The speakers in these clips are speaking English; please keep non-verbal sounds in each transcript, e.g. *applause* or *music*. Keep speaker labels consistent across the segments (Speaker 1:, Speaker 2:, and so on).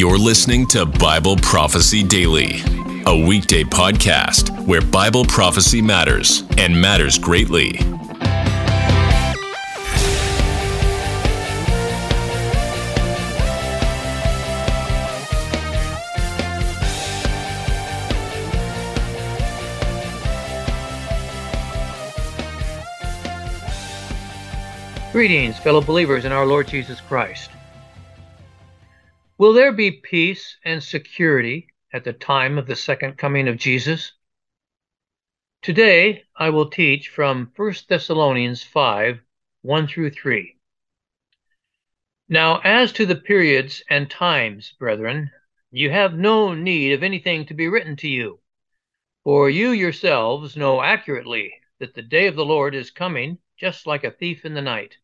Speaker 1: You're listening to Bible Prophecy Daily, a weekday podcast where Bible prophecy matters and matters greatly.
Speaker 2: Greetings, fellow believers in our Lord Jesus Christ. Will there be peace and security at the time of the second coming of Jesus? Today, I will teach from 1 Thessalonians 5 1 through 3. Now, as to the periods and times, brethren, you have no need of anything to be written to you, for you yourselves know accurately that the day of the Lord is coming just like a thief in the night.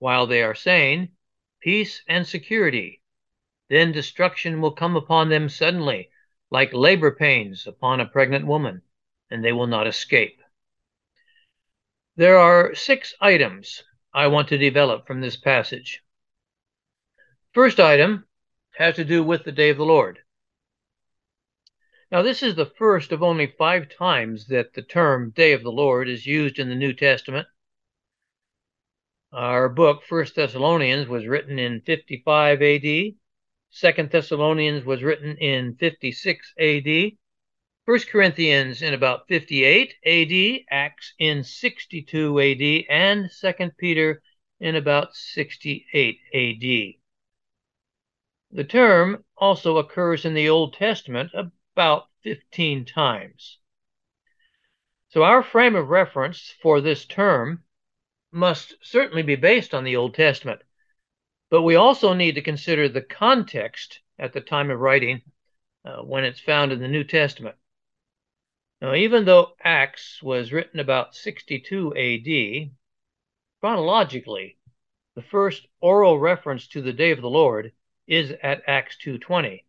Speaker 2: While they are saying, Peace and security, then destruction will come upon them suddenly, like labor pains upon a pregnant woman, and they will not escape. There are six items I want to develop from this passage. First item has to do with the day of the Lord. Now, this is the first of only five times that the term day of the Lord is used in the New Testament. Our book, First Thessalonians, was written in 55 AD. Second Thessalonians was written in 56 AD. First Corinthians in about 58 AD, Acts in 62 AD, and Second Peter in about 68 AD. The term also occurs in the Old Testament about 15 times. So our frame of reference for this term must certainly be based on the Old Testament. But we also need to consider the context at the time of writing uh, when it's found in the New Testament. Now, even though Acts was written about 62 AD, chronologically, the first oral reference to the day of the Lord is at Acts 2:20.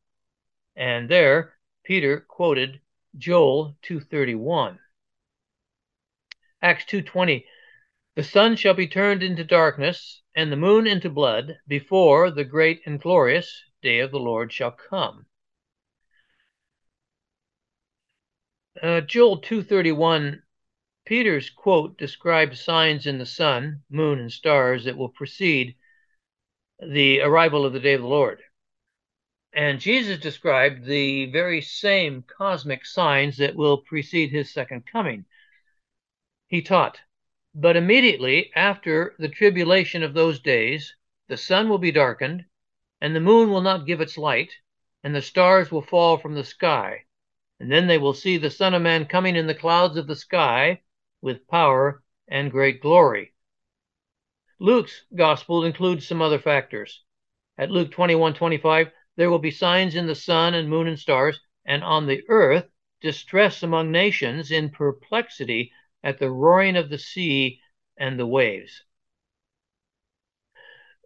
Speaker 2: And there Peter quoted Joel 2:31. Acts 2:20 the sun shall be turned into darkness, and the moon into blood, before the great and glorious day of the Lord shall come. Uh, Joel 2:31 Peter's quote describes signs in the sun, moon, and stars that will precede the arrival of the day of the Lord. And Jesus described the very same cosmic signs that will precede his second coming. He taught, but immediately after the tribulation of those days, the sun will be darkened, and the moon will not give its light, and the stars will fall from the sky. And then they will see the Son of Man coming in the clouds of the sky with power and great glory. Luke's gospel includes some other factors. At Luke 21 25, there will be signs in the sun and moon and stars, and on the earth distress among nations in perplexity at the roaring of the sea and the waves.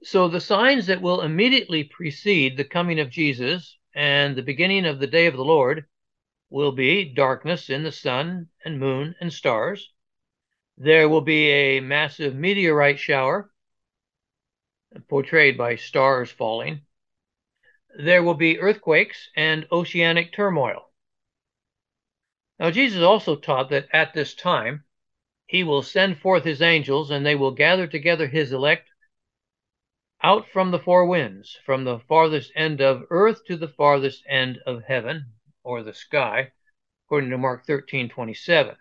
Speaker 2: So, the signs that will immediately precede the coming of Jesus and the beginning of the day of the Lord will be darkness in the sun and moon and stars. There will be a massive meteorite shower, portrayed by stars falling. There will be earthquakes and oceanic turmoil. Now, Jesus also taught that at this time, he will send forth his angels, and they will gather together his elect out from the four winds, from the farthest end of earth to the farthest end of heaven, or the sky, according to Mark 13 27.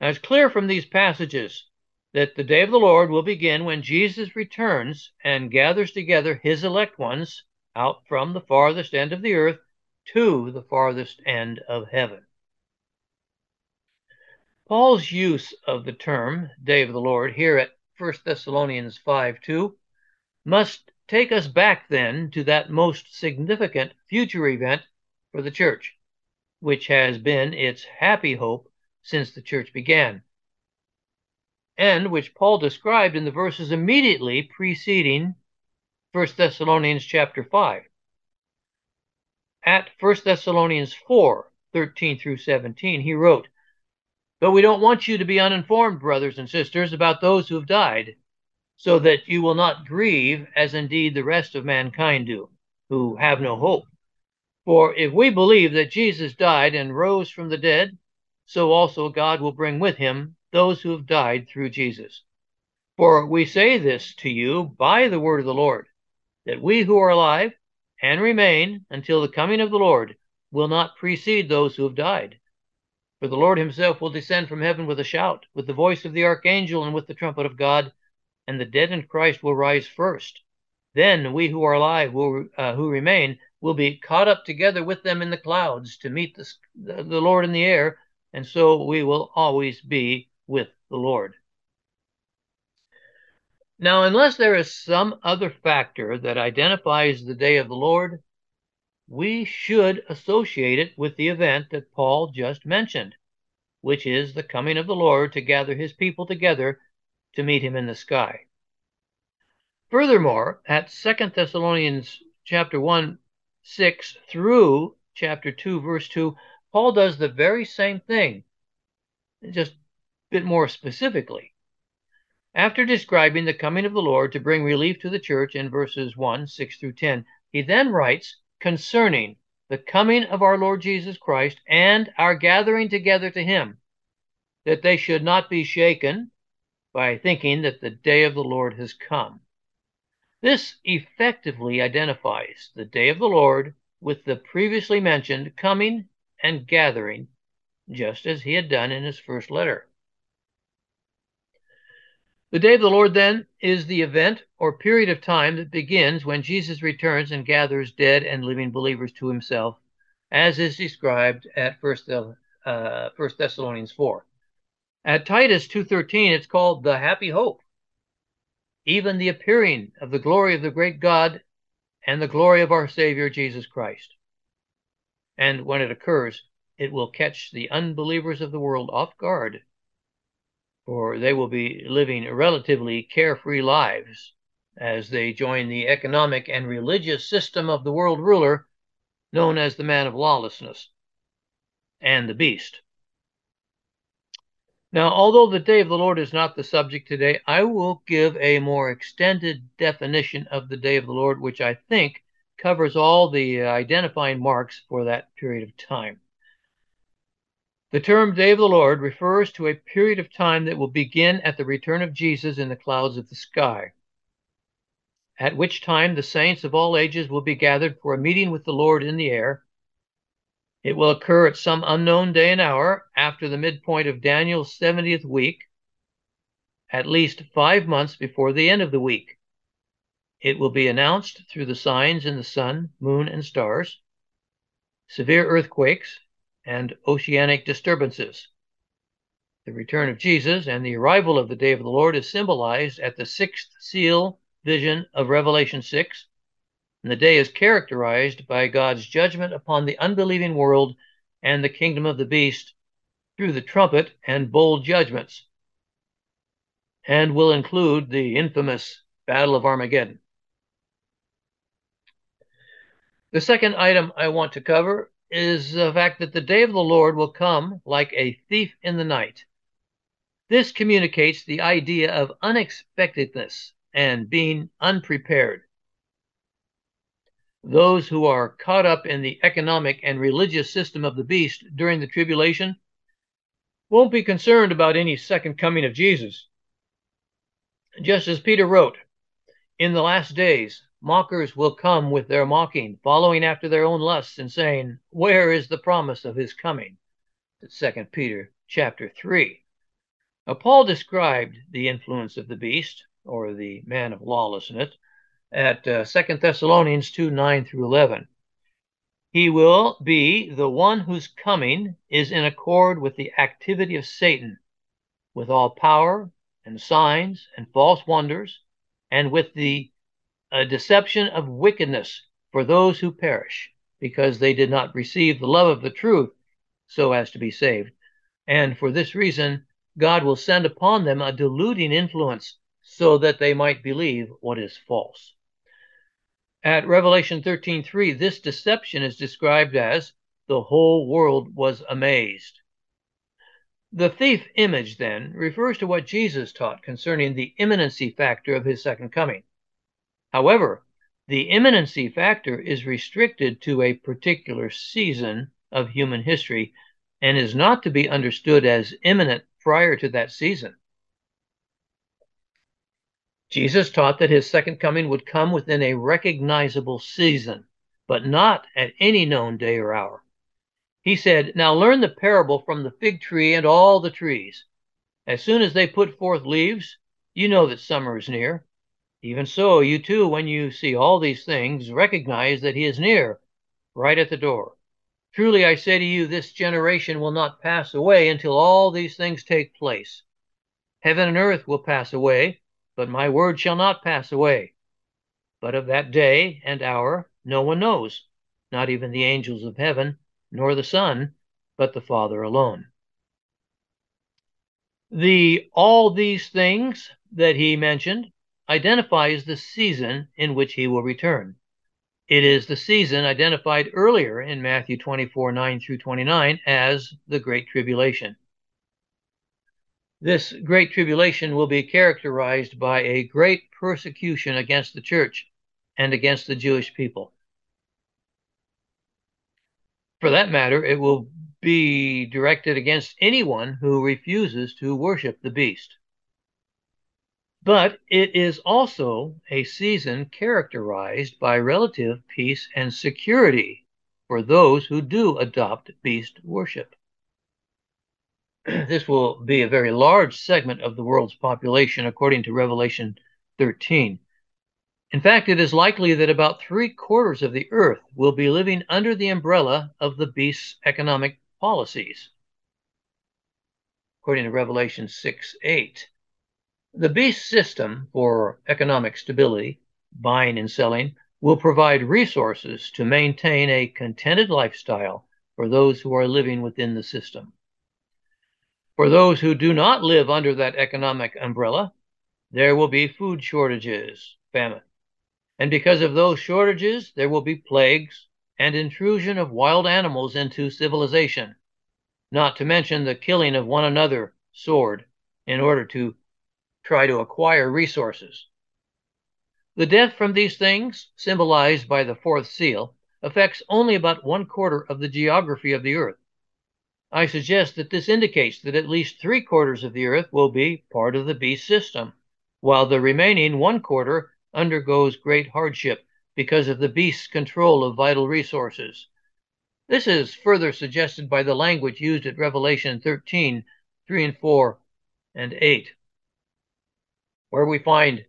Speaker 2: Now, it's clear from these passages that the day of the Lord will begin when Jesus returns and gathers together his elect ones out from the farthest end of the earth to the farthest end of heaven. Paul's use of the term day of the Lord here at 1 Thessalonians 5 2 must take us back then to that most significant future event for the church, which has been its happy hope since the church began, and which Paul described in the verses immediately preceding 1 Thessalonians chapter 5. At 1 Thessalonians 4 13 through 17, he wrote, but we don't want you to be uninformed, brothers and sisters, about those who have died, so that you will not grieve as indeed the rest of mankind do. who have no hope. For if we believe that Jesus died and rose from the dead, so also God will bring with him those who have died through Jesus. For we say this to you by the word of the Lord, that we who are alive and remain until the coming of the Lord will not precede those who have died. For the Lord himself will descend from heaven with a shout, with the voice of the archangel, and with the trumpet of God, and the dead in Christ will rise first. Then we who are alive, will, uh, who remain, will be caught up together with them in the clouds to meet the, the Lord in the air, and so we will always be with the Lord. Now, unless there is some other factor that identifies the day of the Lord, we should associate it with the event that Paul just mentioned, which is the coming of the Lord to gather his people together to meet him in the sky. Furthermore, at 2 Thessalonians chapter 1, 6 through chapter 2, verse 2, Paul does the very same thing, just a bit more specifically. After describing the coming of the Lord to bring relief to the church in verses 1, 6 through 10, he then writes concerning the coming of our Lord Jesus Christ and our gathering together to him, that they should not be shaken by thinking that the day of the Lord has come. This effectively identifies the day of the Lord with the previously mentioned coming and gathering, just as he had done in his first letter. The day of the Lord, then, is the event or period of time that begins when Jesus returns and gathers dead and living believers to himself, as is described at 1 uh, Thessalonians 4. At Titus 2.13, it's called the happy hope, even the appearing of the glory of the great God and the glory of our Savior Jesus Christ. And when it occurs, it will catch the unbelievers of the world off guard for they will be living relatively carefree lives as they join the economic and religious system of the world ruler known as the man of lawlessness and the beast. Now, although the day of the Lord is not the subject today, I will give a more extended definition of the day of the Lord, which I think covers all the uh, identifying marks for that period of time. The term Day of the Lord refers to a period of time that will begin at the return of Jesus in the clouds of the sky, at which time the saints of all ages will be gathered for a meeting with the Lord in the air. It will occur at some unknown day and hour after the midpoint of Daniel's 70th week, at least five months before the end of the week. It will be announced through the signs in the sun, moon, and stars, severe earthquakes, and oceanic disturbances. The return of Jesus and the arrival of the day of the Lord is symbolized at the sixth seal vision of Revelation 6. And the day is characterized by God's judgment upon the unbelieving world and the kingdom of the beast through the trumpet and bowl judgments, and will include the infamous Battle of Armageddon. The second item I want to cover is the fact that the day of the Lord will come like a thief in the night. This communicates the idea of unexpectedness and being unprepared. Those who are caught up in the economic and religious system of the beast during the tribulation won't be concerned about any second coming of Jesus. Just as Peter wrote, in the last days, Mockers will come with their mocking, following after their own lusts, and saying, Where is the promise of his coming? Second Peter chapter 3. Now, Paul described the influence of the beast, or the man of lawlessness, at uh, 2 Thessalonians 2 9 through 11. He will be the one whose coming is in accord with the activity of Satan, with all power and signs and false wonders, and with the a deception of wickedness for those who perish, because they did not receive the love of the truth so as to be saved. And for this reason, God will send upon them a deluding influence so that they might believe what is false. At Revelation 13:3, this deception is described as the whole world was amazed. The thief image, then, refers to what Jesus taught concerning the imminency factor of his second coming. However, The imminency factor is restricted to a particular season of human history and is not to be understood as imminent prior to that season. Jesus taught that his second coming would come within a recognizable season, but not at any known day or hour. He said, Now learn the parable from the fig tree and all the trees. As soon as they put forth leaves, you know that summer is near. Even so, you too, when you see all these things, recognize that he is near, right at the door. Truly I say to you, this generation will not pass away until all these things take place. Heaven and earth will pass away, but my word shall not pass away. But of that day and hour no one knows, not even the angels of heaven, nor the Son, but the Father alone. The all these things that he mentioned identifies the season in which he will return. It is the season identified earlier in Matthew 24 9 through 29 as the Great Tribulation. This Great Tribulation will be characterized by a great persecution against the church and against the Jewish people. For that matter, it will be directed against anyone who refuses to worship the beast. But it is also a season characterized by relative peace and security for those who do adopt beast worship. this will be a very large segment of the world's population, according to Revelation 13. In fact, it is likely that about three quarters of the earth will be living under the umbrella of the beast's economic policies, according to Revelation 6 8. The beast system for economic stability, buying and selling, will provide resources to maintain a contented lifestyle for those who are living within the system. For those who do not live under that economic umbrella, there will be food shortages, famine. And because of those shortages, there will be plagues and intrusion of wild animals into civilization, not to mention the killing of one another, sword, in order to try to acquire resources. The death from these things, symbolized by the fourth seal, affects only about one quarter of the geography of the Earth. I suggest that this indicates that at least three quarters of the Earth will be part of the beast system, while the remaining one quarter undergoes great hardship because of the beast's control of vital resources. This is further suggested by the language used at Revelation 13 3 and 4 and 8 where we find,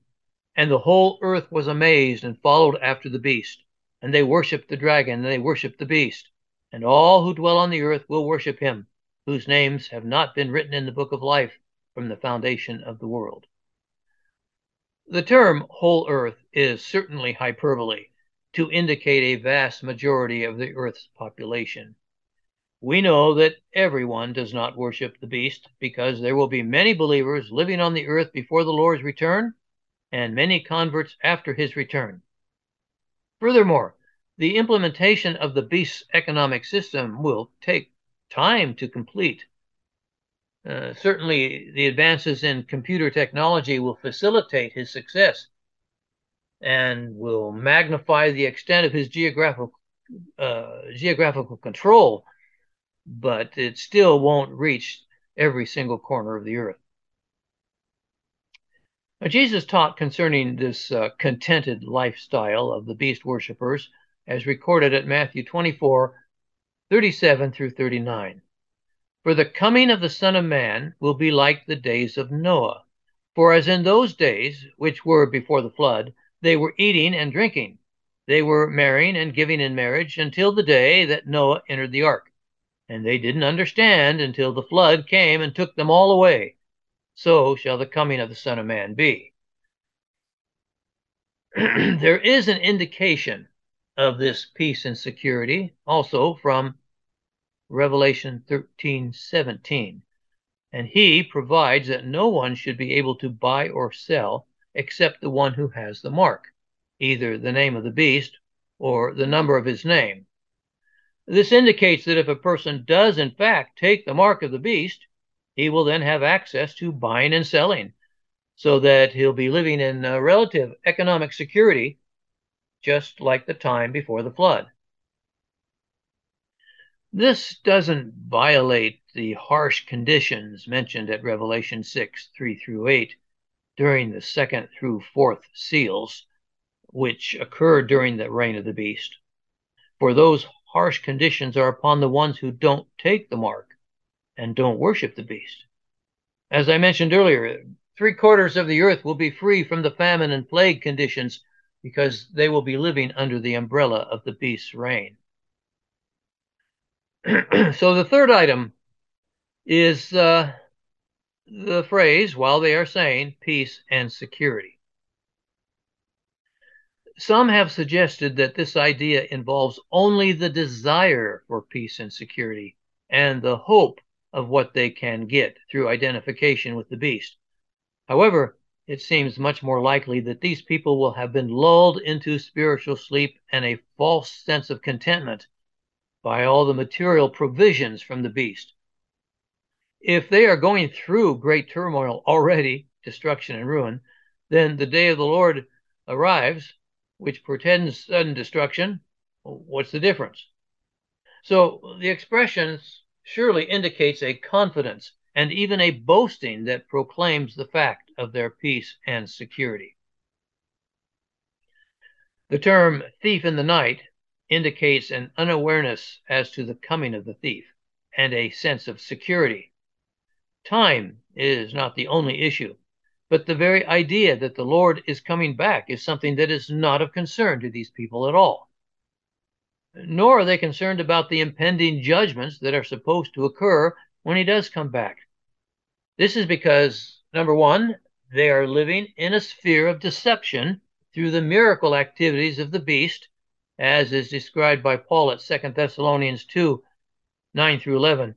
Speaker 2: And the whole earth was amazed and followed after the beast. And they worshipped the dragon, and they worshipped the beast. And all who dwell on the earth will worship him, whose names have not been written in the book of life from the foundation of the world. The term whole earth is certainly hyperbole to indicate a vast majority of the earth's population. We know that everyone does not worship the beast because there will be many believers living on the earth before the Lord's return and many converts after his return. Furthermore, the implementation of the beast's economic system will take time to complete. Uh, certainly, the advances in computer technology will facilitate his success and will magnify the extent of his geographical uh, geographical control but it still won't reach every single corner of the earth. Now, Jesus taught concerning this uh, contented lifestyle of the beast worshippers, as recorded at Matthew 24 37 through 39. For the coming of the Son of Man will be like the days of Noah. For as in those days, which were before the flood, they were eating and drinking, they were marrying and giving in marriage until the day that Noah entered the ark and they didn't understand until the flood came and took them all away. So shall the coming of the Son of Man be. *clears throat* there is an indication of this peace and security also from Revelation 13 17. And he provides that no one should be able to buy or sell except the one who has the mark, either the name of the beast or the number of his name. This indicates that if a person does, in fact, take the mark of the beast, he will then have access to buying and selling, so that he'll be living in uh, relative economic security just like the time before the flood. This doesn't violate the harsh conditions mentioned at Revelation 6 3 through 8 during the second through fourth seals, which occurred during the reign of the beast. For those harsh conditions are upon the ones who don't take the mark and don't worship the beast. As I mentioned earlier, three quarters of the earth will be free from the famine and plague conditions because they will be living under the umbrella of the beast's reign. *clears throat* so the third item is uh, the phrase, while they are saying peace and security. Some have suggested that this idea involves only the desire for peace and security and the hope of what they can get through identification with the beast. However, it seems much more likely that these people will have been lulled into spiritual sleep and a false sense of contentment by all the material provisions from the beast. If they are going through great turmoil already, destruction and ruin, then the day of the Lord arrives, which portends sudden destruction. What's the difference? So the expressions surely indicates a confidence and even a boasting that proclaims the fact of their peace and security. The term thief in the night indicates an unawareness as to the coming of the thief and a sense of security. Time is not the only issue, but the very idea that the Lord is coming back is something that is not of concern to these people at all. Nor are they concerned about the impending judgments that are supposed to occur when he does come back. This is because, number one, they are living in a sphere of deception through the miracle activities of the beast as is described by Paul at 2 Thessalonians 2 9 through 11,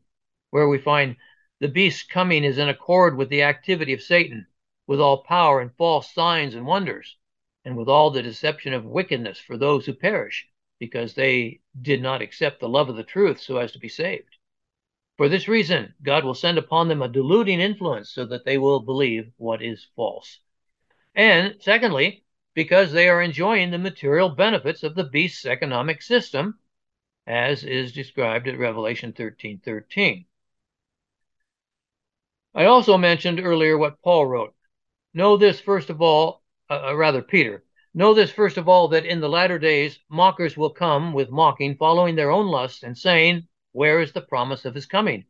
Speaker 2: where we find the beast's coming is in accord with the activity of Satan, with all power and false signs and wonders, and with all the deception of wickedness for those who perish, because they did not accept the love of the truth so as to be saved. For this reason, God will send upon them a deluding influence so that they will believe what is false. And secondly, because they are enjoying the material benefits of the beast's economic system, as is described at Revelation 13 13. I also mentioned earlier what Paul wrote. Know this, first of all, uh, uh, rather, Peter. Know this, first of all, that in the latter days mockers will come with mocking, following their own lusts, and saying, Where is the promise of his coming?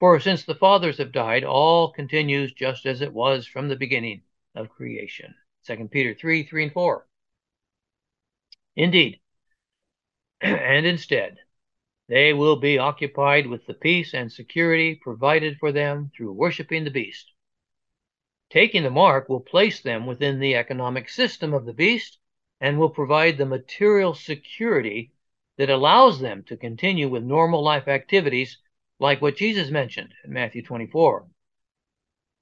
Speaker 2: For since the fathers have died, all continues just as it was from the beginning of creation. 2 Peter 3 3 and 4. Indeed, *clears throat* and instead, they will be occupied with the peace and security provided for them through worshiping the beast. Taking the mark will place them within the economic system of the beast and will provide the material security that allows them to continue with normal life activities like what Jesus mentioned in Matthew 24.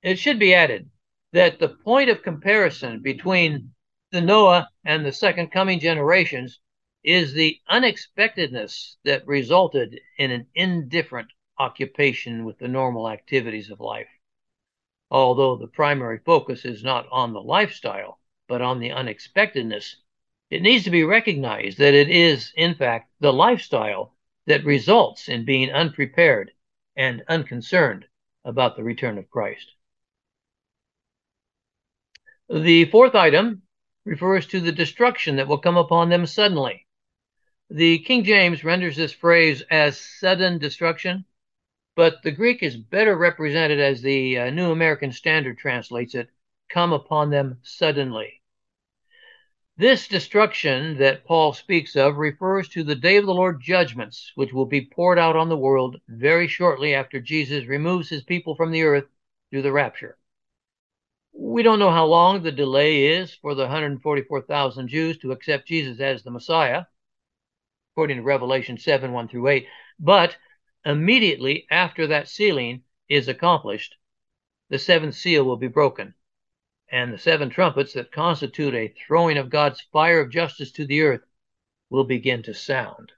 Speaker 2: It should be added that the point of comparison between the Noah and the second coming generations is the unexpectedness that resulted in an indifferent occupation with the normal activities of life. Although the primary focus is not on the lifestyle, but on the unexpectedness, it needs to be recognized that it is, in fact, the lifestyle that results in being unprepared and unconcerned about the return of Christ. The fourth item refers to the destruction that will come upon them suddenly. The King James renders this phrase as sudden destruction, but the Greek is better represented as the uh, New American Standard translates it come upon them suddenly. This destruction that Paul speaks of refers to the day of the Lord judgments, which will be poured out on the world very shortly after Jesus removes his people from the earth through the rapture. We don't know how long the delay is for the 144,000 Jews to accept Jesus as the Messiah, according to Revelation 7 1 through 8. But immediately after that sealing is accomplished, the seventh seal will be broken, and the seven trumpets that constitute a throwing of God's fire of justice to the earth will begin to sound.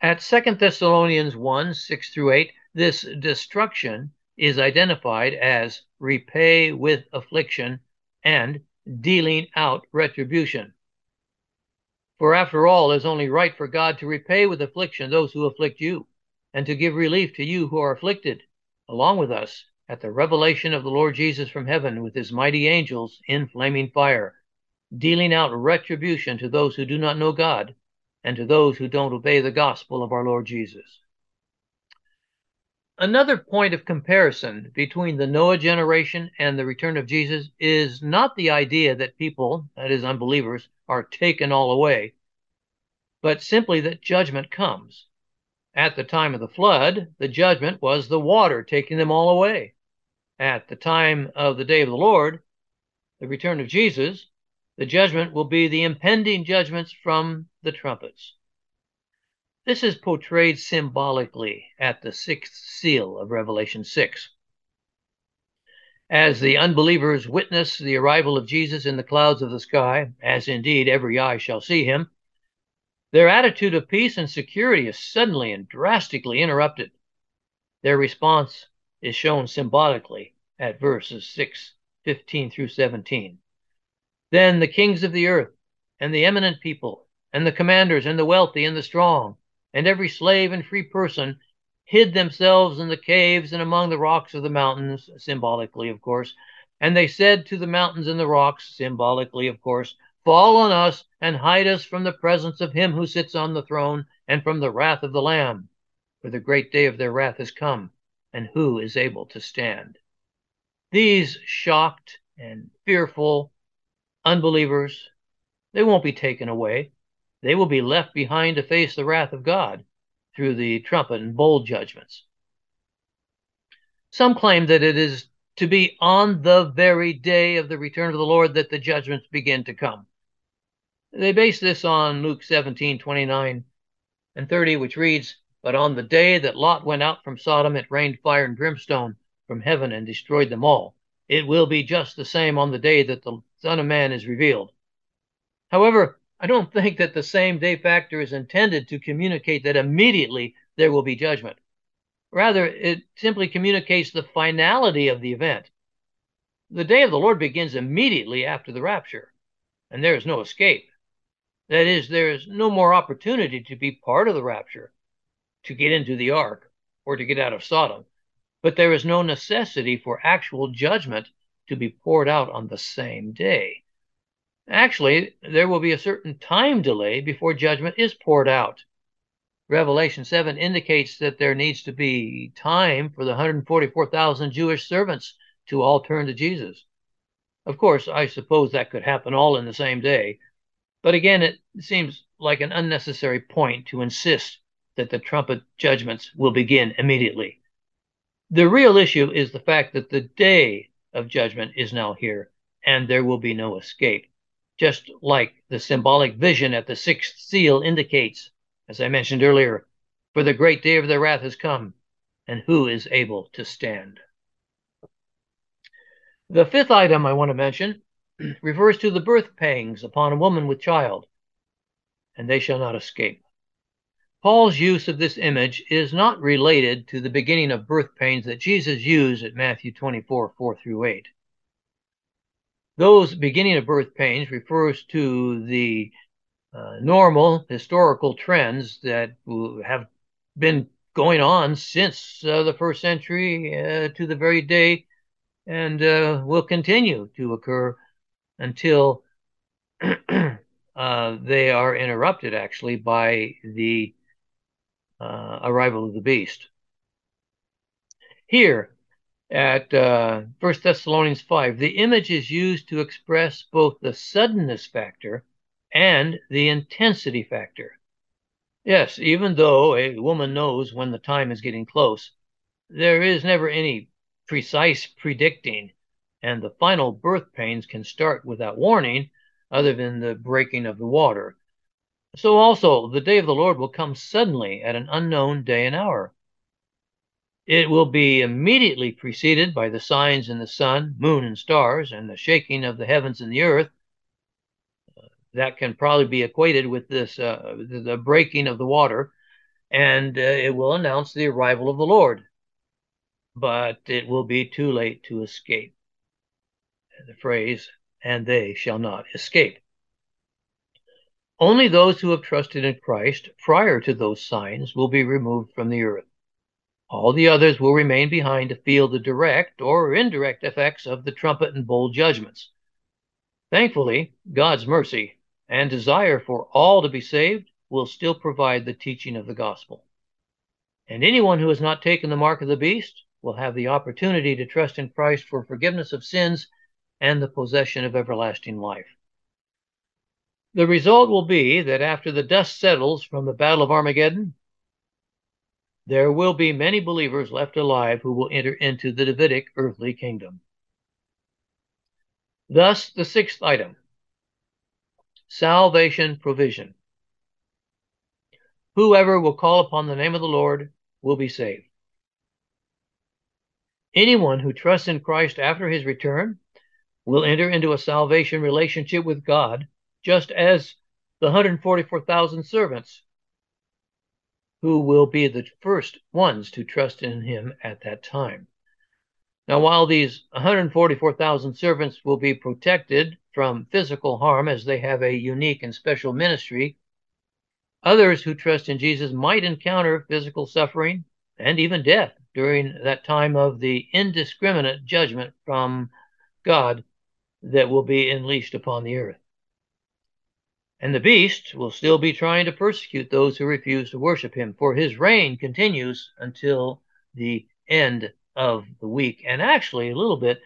Speaker 2: At 2 Thessalonians 1 6 through 8, this destruction is identified as repay with affliction and dealing out retribution. For after all, it is only right for God to repay with affliction those who afflict you, and to give relief to you who are afflicted, along with us, at the revelation of the Lord Jesus from heaven with his mighty angels in flaming fire, dealing out retribution to those who do not know God, and to those who don't obey the gospel of our Lord Jesus. Another point of comparison between the Noah generation and the return of Jesus is not the idea that people, that is, unbelievers, are taken all away, but simply that judgment comes. At the time of the flood, the judgment was the water taking them all away. At the time of the day of the Lord, the return of Jesus, the judgment will be the impending judgments from the trumpets. This is portrayed symbolically at the sixth seal of Revelation 6. As the unbelievers witness the arrival of Jesus in the clouds of the sky, as indeed every eye shall see him, their attitude of peace and security is suddenly and drastically interrupted. Their response is shown symbolically at verses 6, 15 through 17. Then the kings of the earth, and the eminent people, and the commanders, and the wealthy, and the strong, and every slave and free person hid themselves in the caves and among the rocks of the mountains, symbolically, of course. And they said to the mountains and the rocks, symbolically, of course, Fall on us and hide us from the presence of him who sits on the throne and from the wrath of the Lamb. For the great day of their wrath has come, and who is able to stand? These shocked and fearful unbelievers, they won't be taken away they will be left behind to face the wrath of God through the trumpet and bowl judgments. Some claim that it is to be on the very day of the return of the Lord that the judgments begin to come. They base this on Luke 17, 29 and 30, which reads, But on the day that Lot went out from Sodom, it rained fire and brimstone from heaven and destroyed them all. It will be just the same on the day that the Son of Man is revealed. However, I don't think that the same day factor is intended to communicate that immediately there will be judgment. Rather, it simply communicates the finality of the event. The day of the Lord begins immediately after the rapture, and there is no escape. That is, there is no more opportunity to be part of the rapture, to get into the ark, or to get out of Sodom. But there is no necessity for actual judgment to be poured out on the same day. Actually, there will be a certain time delay before judgment is poured out. Revelation 7 indicates that there needs to be time for the 144,000 Jewish servants to all turn to Jesus. Of course, I suppose that could happen all in the same day, but again, it seems like an unnecessary point to insist that the trumpet judgments will begin immediately. The real issue is the fact that the day of judgment is now here, and there will be no escape just like the symbolic vision at the sixth seal indicates, as I mentioned earlier, for the great day of their wrath has come, and who is able to stand? The fifth item I want to mention *clears throat* refers to the birth pangs upon a woman with child, and they shall not escape. Paul's use of this image is not related to the beginning of birth pains that Jesus used at Matthew 24, 4 through 8. Those beginning of birth pains refers to the uh, normal historical trends that have been going on since uh, the first century uh, to the very day and uh, will continue to occur until *clears throat* uh, they are interrupted actually by the uh, arrival of the beast. Here, at uh, 1 Thessalonians 5, the image is used to express both the suddenness factor and the intensity factor. Yes, even though a woman knows when the time is getting close, there is never any precise predicting, and the final birth pains can start without warning, other than the breaking of the water. So also, the day of the Lord will come suddenly at an unknown day and hour. It will be immediately preceded by the signs in the sun, moon, and stars, and the shaking of the heavens and the earth. Uh, that can probably be equated with this uh, the breaking of the water, and uh, it will announce the arrival of the Lord. But it will be too late to escape. The phrase, and they shall not escape. Only those who have trusted in Christ prior to those signs will be removed from the earth. All the others will remain behind to feel the direct or indirect effects of the trumpet and bowl judgments. Thankfully, God's mercy and desire for all to be saved will still provide the teaching of the gospel. And anyone who has not taken the mark of the beast will have the opportunity to trust in Christ for forgiveness of sins and the possession of everlasting life. The result will be that after the dust settles from the Battle of Armageddon, there will be many believers left alive who will enter into the Davidic earthly kingdom. Thus, the sixth item salvation provision. Whoever will call upon the name of the Lord will be saved. Anyone who trusts in Christ after his return will enter into a salvation relationship with God, just as the 144,000 servants who will be the first ones to trust in him at that time. Now, while these 144,000 servants will be protected from physical harm as they have a unique and special ministry, others who trust in Jesus might encounter physical suffering and even death during that time of the indiscriminate judgment from God that will be unleashed upon the earth. And the beast will still be trying to persecute those who refuse to worship him, for his reign continues until the end of the week, and actually a little bit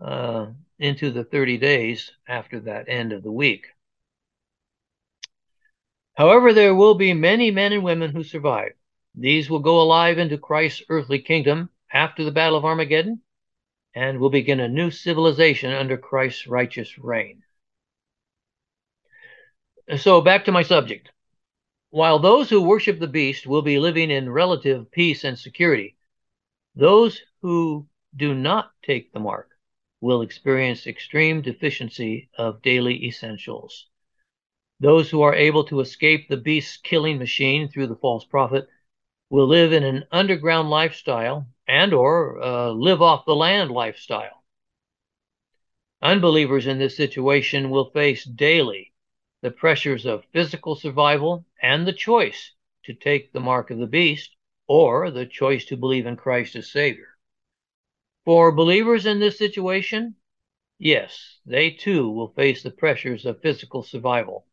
Speaker 2: uh, into the 30 days after that end of the week. However, there will be many men and women who survive. These will go alive into Christ's earthly kingdom after the Battle of Armageddon and will begin a new civilization under Christ's righteous reign. So back to my subject. While those who worship the beast will be living in relative peace and security, those who do not take the mark will experience extreme deficiency of daily essentials. Those who are able to escape the beast's killing machine through the false prophet will live in an underground lifestyle and or uh, live off the land lifestyle. Unbelievers in this situation will face daily the pressures of physical survival, and the choice to take the mark of the beast or the choice to believe in Christ as Savior. For believers in this situation, yes, they too will face the pressures of physical survival.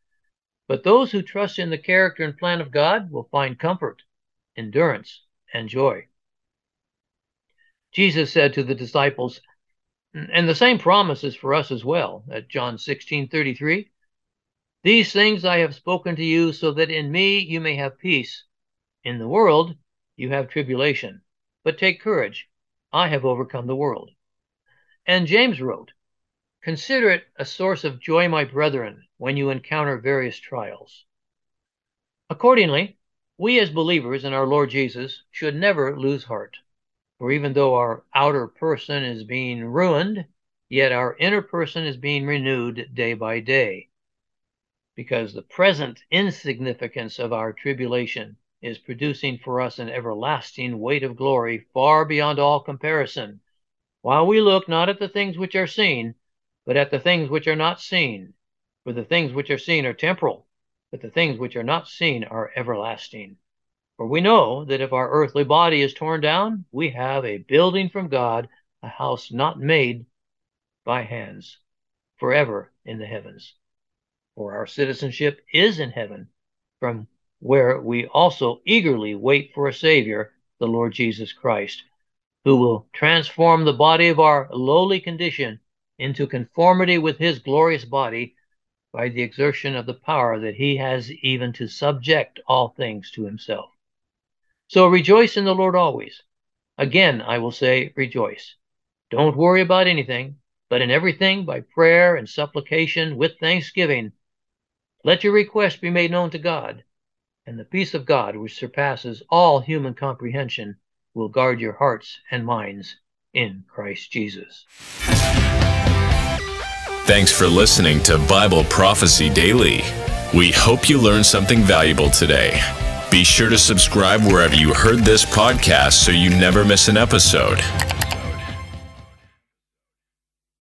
Speaker 2: But those who trust in the character and plan of God will find comfort, endurance, and joy. Jesus said to the disciples, and the same promise is for us as well, at John 16 33. These things I have spoken to you, so that in me you may have peace. In the world you have tribulation, but take courage. I have overcome the world. And James wrote, Consider it a source of joy, my brethren, when you encounter various trials. Accordingly, we as believers in our Lord Jesus should never lose heart. For even though our outer person is being ruined, yet our inner person is being renewed day by day because the present insignificance of our tribulation is producing for us an everlasting weight of glory far beyond all comparison, while we look not at the things which are seen, but at the things which are not seen. For the things which are seen are temporal, but the things which are not seen are everlasting. For we know that if our earthly body is torn down, we have a building from God, a house not made by hands, forever in the heavens for our citizenship is in heaven, from where we also eagerly wait for a Savior, the Lord Jesus Christ, who will transform the body of our lowly condition into conformity with his glorious body by the exertion of the power that he has even to subject all things to himself. So rejoice in the Lord always. Again, I will say, rejoice. Don't worry about anything, but in everything by prayer and supplication with thanksgiving let your request be made known to God, and the peace of God, which surpasses all human comprehension, will guard your hearts and minds in Christ Jesus.
Speaker 1: Thanks for listening to Bible Prophecy Daily. We hope you learned something valuable today. Be sure to subscribe wherever you heard this podcast so you never miss an episode.